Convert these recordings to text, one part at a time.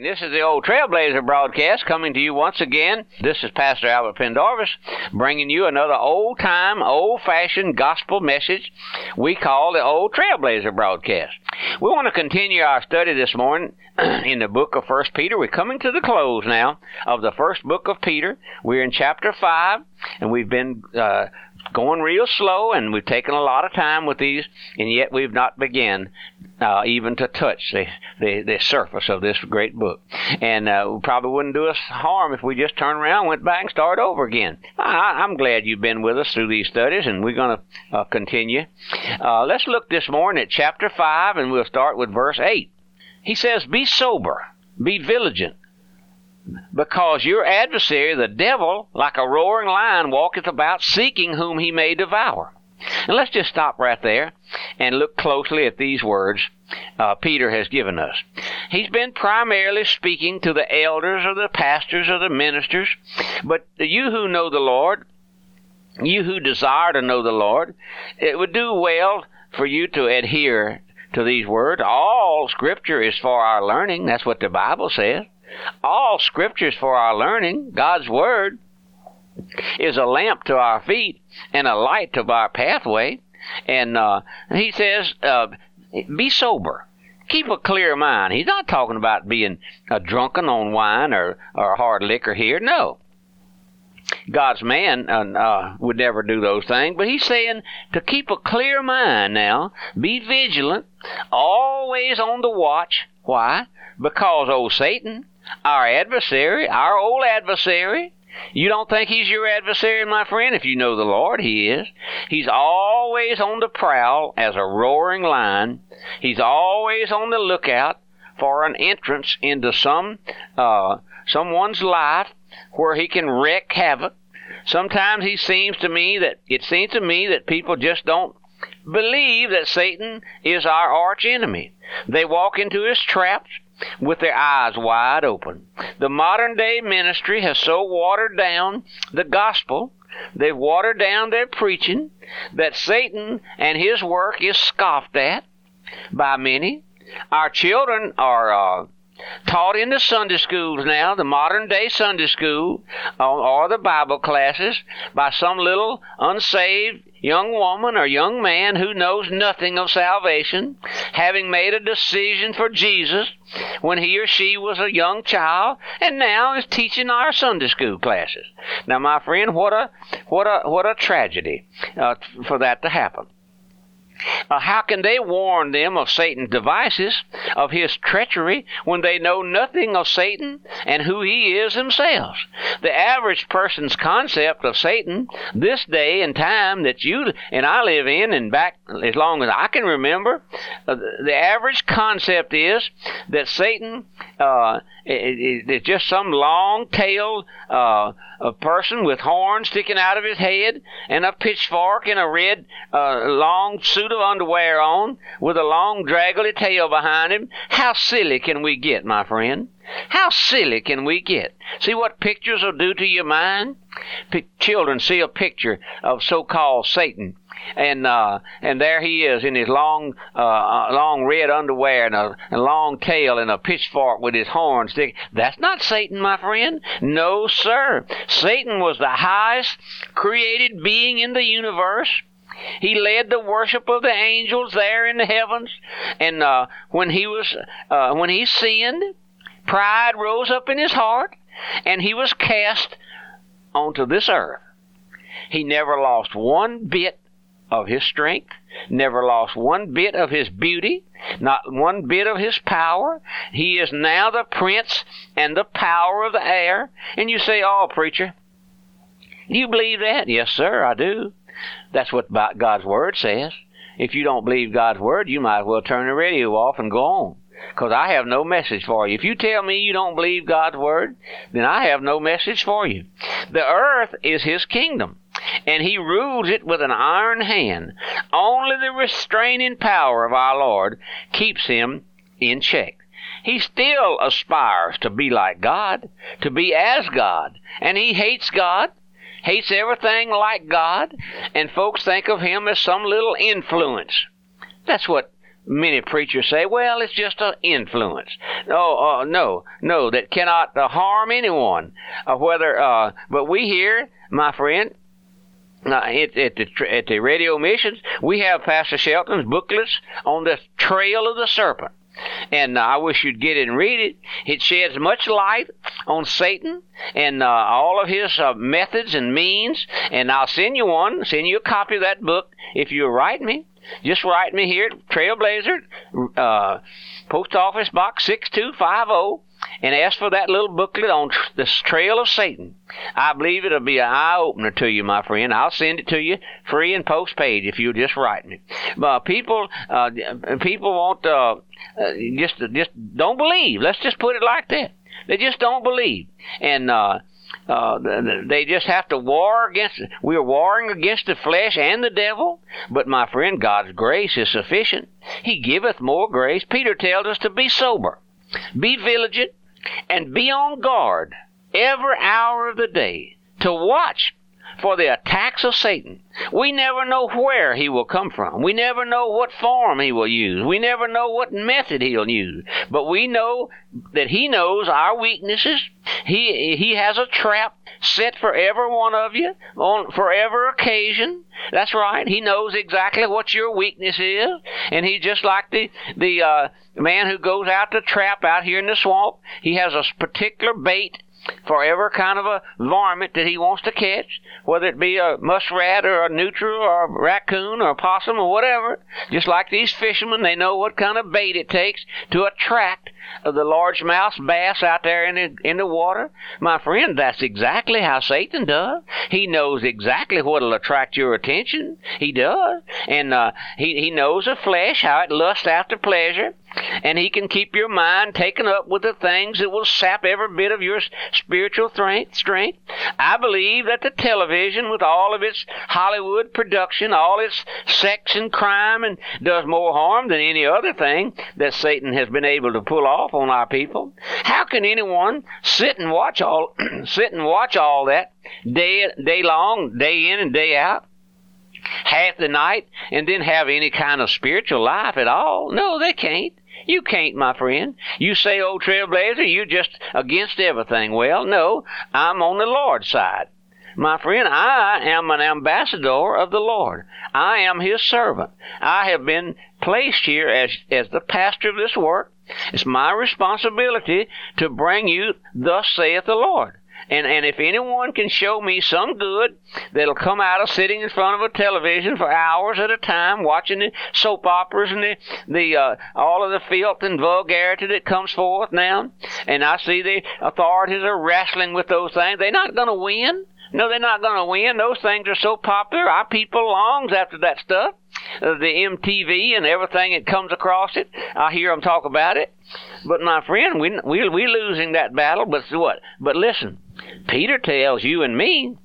This is the Old Trailblazer broadcast coming to you once again. This is Pastor Albert Pendarvis bringing you another old time, old fashioned gospel message we call the Old Trailblazer broadcast. We want to continue our study this morning in the book of First Peter. We're coming to the close now of the first book of Peter. We're in chapter 5, and we've been uh, going real slow, and we've taken a lot of time with these, and yet we've not begun uh, even to touch the, the, the, surface of this great book. And uh, probably wouldn't do us harm if we just turned around, went back, and started over again. I, am glad you've been with us through these studies, and we're going to uh, continue. Uh, let's look this morning at chapter 5, and we'll start with verse 8. He says, Be sober, be vigilant because your adversary, the devil, like a roaring lion, walketh about seeking whom he may devour. And let's just stop right there and look closely at these words uh, Peter has given us. He's been primarily speaking to the elders or the pastors or the ministers, but you who know the Lord, you who desire to know the Lord, it would do well for you to adhere to these words. All Scripture is for our learning. That's what the Bible says. All scriptures for our learning. God's Word is a lamp to our feet and a light to our pathway. And uh, he says, uh, be sober. Keep a clear mind. He's not talking about being uh, drunken on wine or, or hard liquor here. No. God's man uh, uh, would never do those things, but he's saying to keep a clear mind now, be vigilant, always on the watch. Why? Because old Satan, our adversary, our old adversary, you don't think he's your adversary, my friend? If you know the Lord, he is. He's always on the prowl as a roaring lion. He's always on the lookout for an entrance into some uh, someone's life where he can wreak havoc. Sometimes he seems to me that it seems to me that people just don't believe that Satan is our arch enemy. They walk into his traps with their eyes wide open. The modern day ministry has so watered down the gospel, they've watered down their preaching, that Satan and his work is scoffed at by many. Our children are uh, taught in the Sunday schools now, the modern day Sunday school, or the Bible classes, by some little unsaved young woman or young man who knows nothing of salvation, having made a decision for Jesus when he or she was a young child, and now is teaching our Sunday school classes. Now, my friend, what a what a what a tragedy uh, for that to happen. Uh, how can they warn them of Satan's devices, of his treachery, when they know nothing of Satan and who he is themselves? The average person's concept of Satan, this day and time that you and I live in, and back as long as I can remember, uh, the average concept is that Satan uh, is just some long-tailed uh, person with horns sticking out of his head and a pitchfork and a red uh, long suit suit of underwear on with a long, draggly tail behind him. How silly can we get, my friend? How silly can we get? See what pictures will do to your mind? P- children see a picture of so-called Satan, and uh, and there he is in his long, uh, uh long red underwear and a, a long tail and a pitchfork with his horns. That's not Satan, my friend. No, sir. Satan was the highest created being in the universe. He led the worship of the angels there in the heavens. And uh, when he was uh, when he sinned, pride rose up in his heart, and he was cast onto this earth. He never lost one bit of his strength, never lost one bit of his beauty, not one bit of his power. He is now the prince and the power of the air. And you say, Oh, preacher, do you believe that? Yes, sir, I do. That's what God's Word says. If you don't believe God's Word, you might as well turn the radio off and go on. Because I have no message for you. If you tell me you don't believe God's Word, then I have no message for you. The earth is His kingdom, and He rules it with an iron hand. Only the restraining power of our Lord keeps Him in check. He still aspires to be like God, to be as God, and he hates God hates everything like God, and folks think of him as some little influence. That's what many preachers say, well, it's just an influence. No, uh, no, no, that cannot uh, harm anyone. Uh, whether, uh, but we here, my friend, uh, at, at, the at the radio missions, we have Pastor Shelton's booklets on the trail of the serpent. And uh, I wish you'd get it and read it. It sheds much light on Satan and uh, all of his uh, methods and means. And I'll send you one, send you a copy of that book if you write me. Just write me here, at Trailblazer, uh, Post Office Box 6250, and ask for that little booklet on tr- the trail of Satan. I believe it'll be an eye opener to you, my friend. I'll send it to you free and post page if you'll just write me. But people, uh, people want uh, uh, just just don't believe. Let's just put it like that. They just don't believe, and uh, uh, they just have to war against. We are warring against the flesh and the devil. But my friend, God's grace is sufficient. He giveth more grace. Peter tells us to be sober, be vigilant, and be on guard every hour of the day to watch for the attacks of Satan. We never know where he will come from. We never know what form he will use. We never know what method he'll use. But we know that he knows our weaknesses. He he has a trap set for every one of you on for every occasion. That's right. He knows exactly what your weakness is, and he's just like the the uh, man who goes out to trap out here in the swamp. He has a particular bait for every kind of a varmint that he wants to catch, whether it be a muskrat or a nutria or a raccoon or a possum or whatever. Just like these fishermen, they know what kind of bait it takes to attract the largemouth bass out there in the, in the water. My friend, that's exactly how Satan does. He knows exactly what'll attract your attention. He does. And uh, he, he knows the flesh, how it lusts after pleasure and he can keep your mind taken up with the things that will sap every bit of your spiritual strength. I believe that the television, with all of its Hollywood production, all its sex and crime, and does more harm than any other thing that Satan has been able to pull off on our people. How can anyone sit and watch all sit and watch all that day day long, day in and day out? Half the night and then have any kind of spiritual life at all. No, they can't. You can't, my friend. You say, old trailblazer, you're just against everything. Well, no, I'm on the Lord's side. My friend, I am an ambassador of the Lord. I am His servant. I have been placed here as, as the pastor of this work. It's my responsibility to bring you, thus saith the Lord. And and if anyone can show me some good that'll come out of sitting in front of a television for hours at a time watching the soap operas and the the uh, all of the filth and vulgarity that comes forth now, and I see the authorities are wrestling with those things, they're not going to win. No, they're not going to win. Those things are so popular. Our people longs after that stuff. Uh, the MTV and everything that comes across it. I hear them talk about it. But my friend, we we we losing that battle. But what? But listen, Peter tells you and me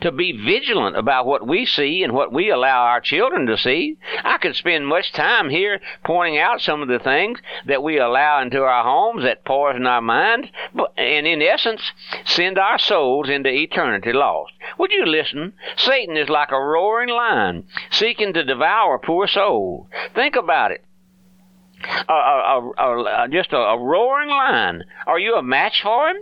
to be vigilant about what we see and what we allow our children to see. I could spend much time here pointing out some of the things that we allow into our homes that poison our minds, and in essence, send our souls into eternity lost. Would you listen? Satan is like a roaring lion seeking to devour poor souls. Think about it. A, a, a, just a roaring lion. Are you a match for him?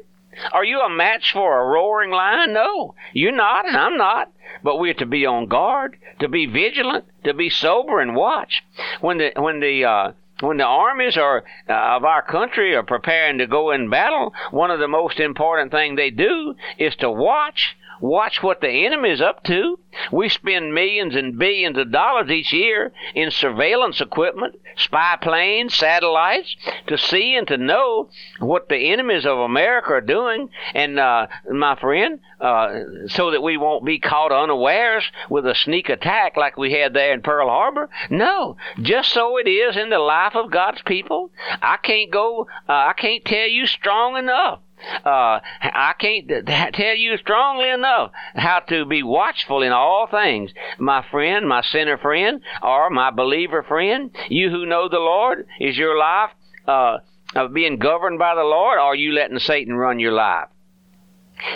Are you a match for a roaring lion? No, you're not, and I'm not. But we're to be on guard, to be vigilant, to be sober and watch. When the when the uh, when the armies are uh, of our country are preparing to go in battle, one of the most important things they do is to watch watch what the enemy is up to. We spend millions and billions of dollars each year in surveillance equipment, spy planes, satellites, to see and to know what the enemies of America are doing. And, uh, my friend, uh, so that we won't be caught unawares with a sneak attack like we had there in Pearl Harbor. No, just so it is in the life of God's people. I can't go, uh, I can't tell you strong enough uh, I can't tell you strongly enough how to be watchful in all things. My friend, my sinner friend, or my believer friend, you who know the Lord, is your life uh, of being governed by the Lord, or are you letting Satan run your life?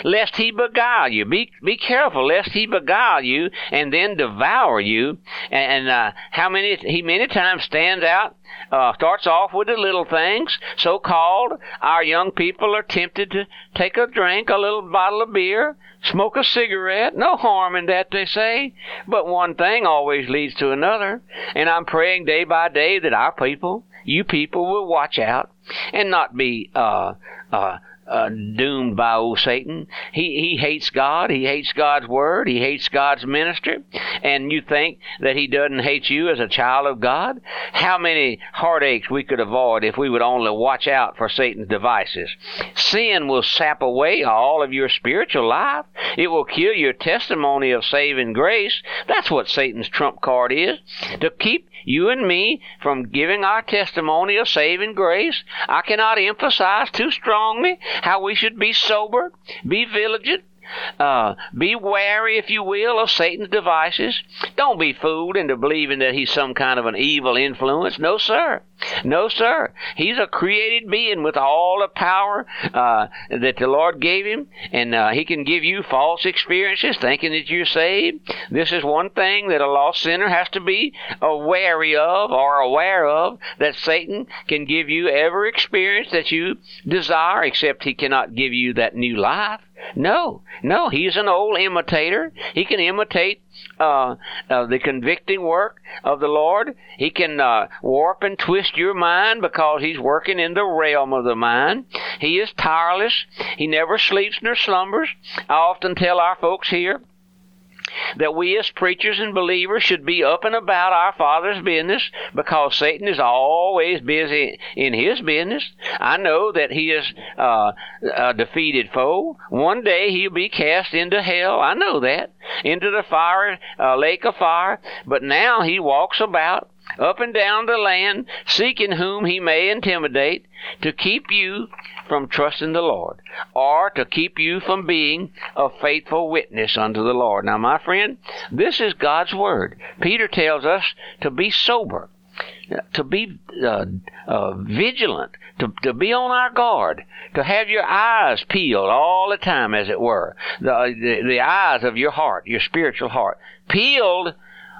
Lest he beguile you. Be be careful lest he beguile you and then devour you. And, uh, how many he many times stands out, uh, starts off with the little things, so called. Our young people are tempted to take a drink, a little bottle of beer, smoke a cigarette. No harm in that, they say. But one thing always leads to another. And I'm praying day by day that our people, you people, will watch out and not be uh, uh, uh, doomed by old Satan. He he hates God. He hates God's word. He hates God's minister. And you think that he doesn't hate you as a child of God? How many heartaches we could avoid if we would only watch out for Satan's devices. Sin will sap away all of your spiritual life. It will kill your testimony of saving grace. That's what Satan's trump card is. To keep you and me from giving our testimony of saving grace. I cannot emphasize too strongly how we should be sober, be vigilant, uh, be wary, if you will, of Satan's devices. Don't be fooled into believing that he's some kind of an evil influence. No, sir. No, sir. He's a created being with all the power uh, that the Lord gave him, and uh, he can give you false experiences thinking that you're saved. This is one thing that a lost sinner has to be wary of or aware of that Satan can give you every experience that you desire, except he cannot give you that new life. No, no, he's an old imitator. He can imitate uh, uh, the convicting work of the Lord. He can uh, warp and twist your mind because he's working in the realm of the mind. He is tireless. He never sleeps nor slumbers. I often tell our folks here that we as preachers and believers should be up and about our Father's business because Satan is always busy in his business. I know that he is uh, a defeated foe. One day he'll be cast into hell. I know that. Into the fire, uh, lake of fire. But now he walks about up and down the land, seeking whom he may intimidate to keep you from trusting the Lord or to keep you from being a faithful witness unto the Lord. Now, my friend, this is God's Word. Peter tells us to be sober. To be uh, uh, vigilant, to, to be on our guard, to have your eyes peeled all the time, as it were, the, the, the eyes of your heart, your spiritual heart, peeled,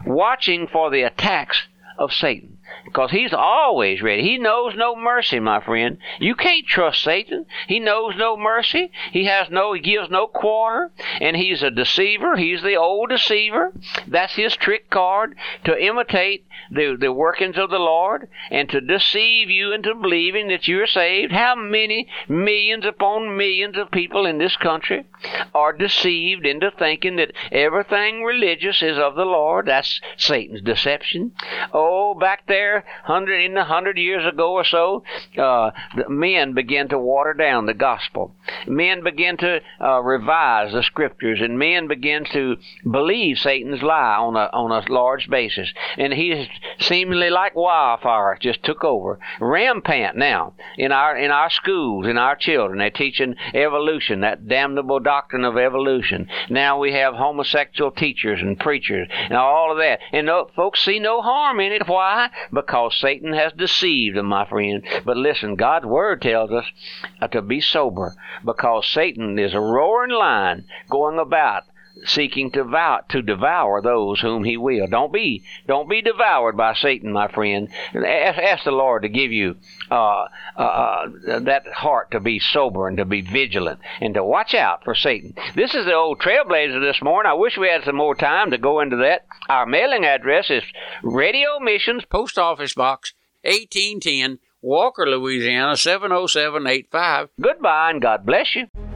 watching for the attacks of Satan. Because he's always ready. He knows no mercy, my friend. You can't trust Satan. He knows no mercy. He has no, he gives no quarter. And he's a deceiver. He's the old deceiver. That's his trick card to imitate the, the workings of the Lord and to deceive you into believing that you're saved. How many millions upon millions of people in this country are deceived into thinking that everything religious is of the Lord? That's Satan's deception. Oh, back there there, hundred in a hundred years ago or so, uh, men began to water down the gospel. Men began to uh, revise the scriptures, and men began to believe Satan's lie on a on a large basis. And he seemingly like wildfire just took over, rampant now in our in our schools, in our children. They're teaching evolution, that damnable doctrine of evolution. Now we have homosexual teachers and preachers and all of that. And no, folks see no harm in it. Why? Because Satan has deceived them, my friend. But listen, God's Word tells us uh, to be sober because Satan is a roaring lion going about seeking to devour, to devour those whom he will. Don't be don't be devoured by Satan, my friend. Ask, ask the Lord to give you uh, uh, uh, that heart to be sober and to be vigilant and to watch out for Satan. This is the old trailblazer this morning. I wish we had some more time to go into that. Our mailing address is Radio Missions, Post Office Box 1810, Walker, Louisiana 70785. Goodbye and God bless you.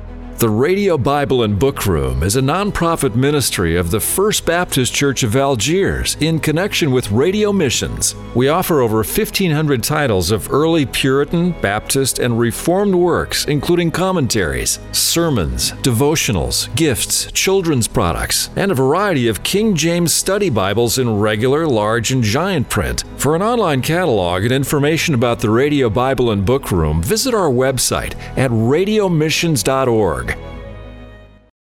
The Radio Bible and Book Room is a nonprofit ministry of the First Baptist Church of Algiers in connection with radio missions. We offer over 1,500 titles of early Puritan, Baptist, and Reformed works, including commentaries, sermons, devotionals, gifts, children's products, and a variety of King James study Bibles in regular, large, and giant print. For an online catalog and information about the Radio Bible and Book Room, visit our website at radiomissions.org. Org.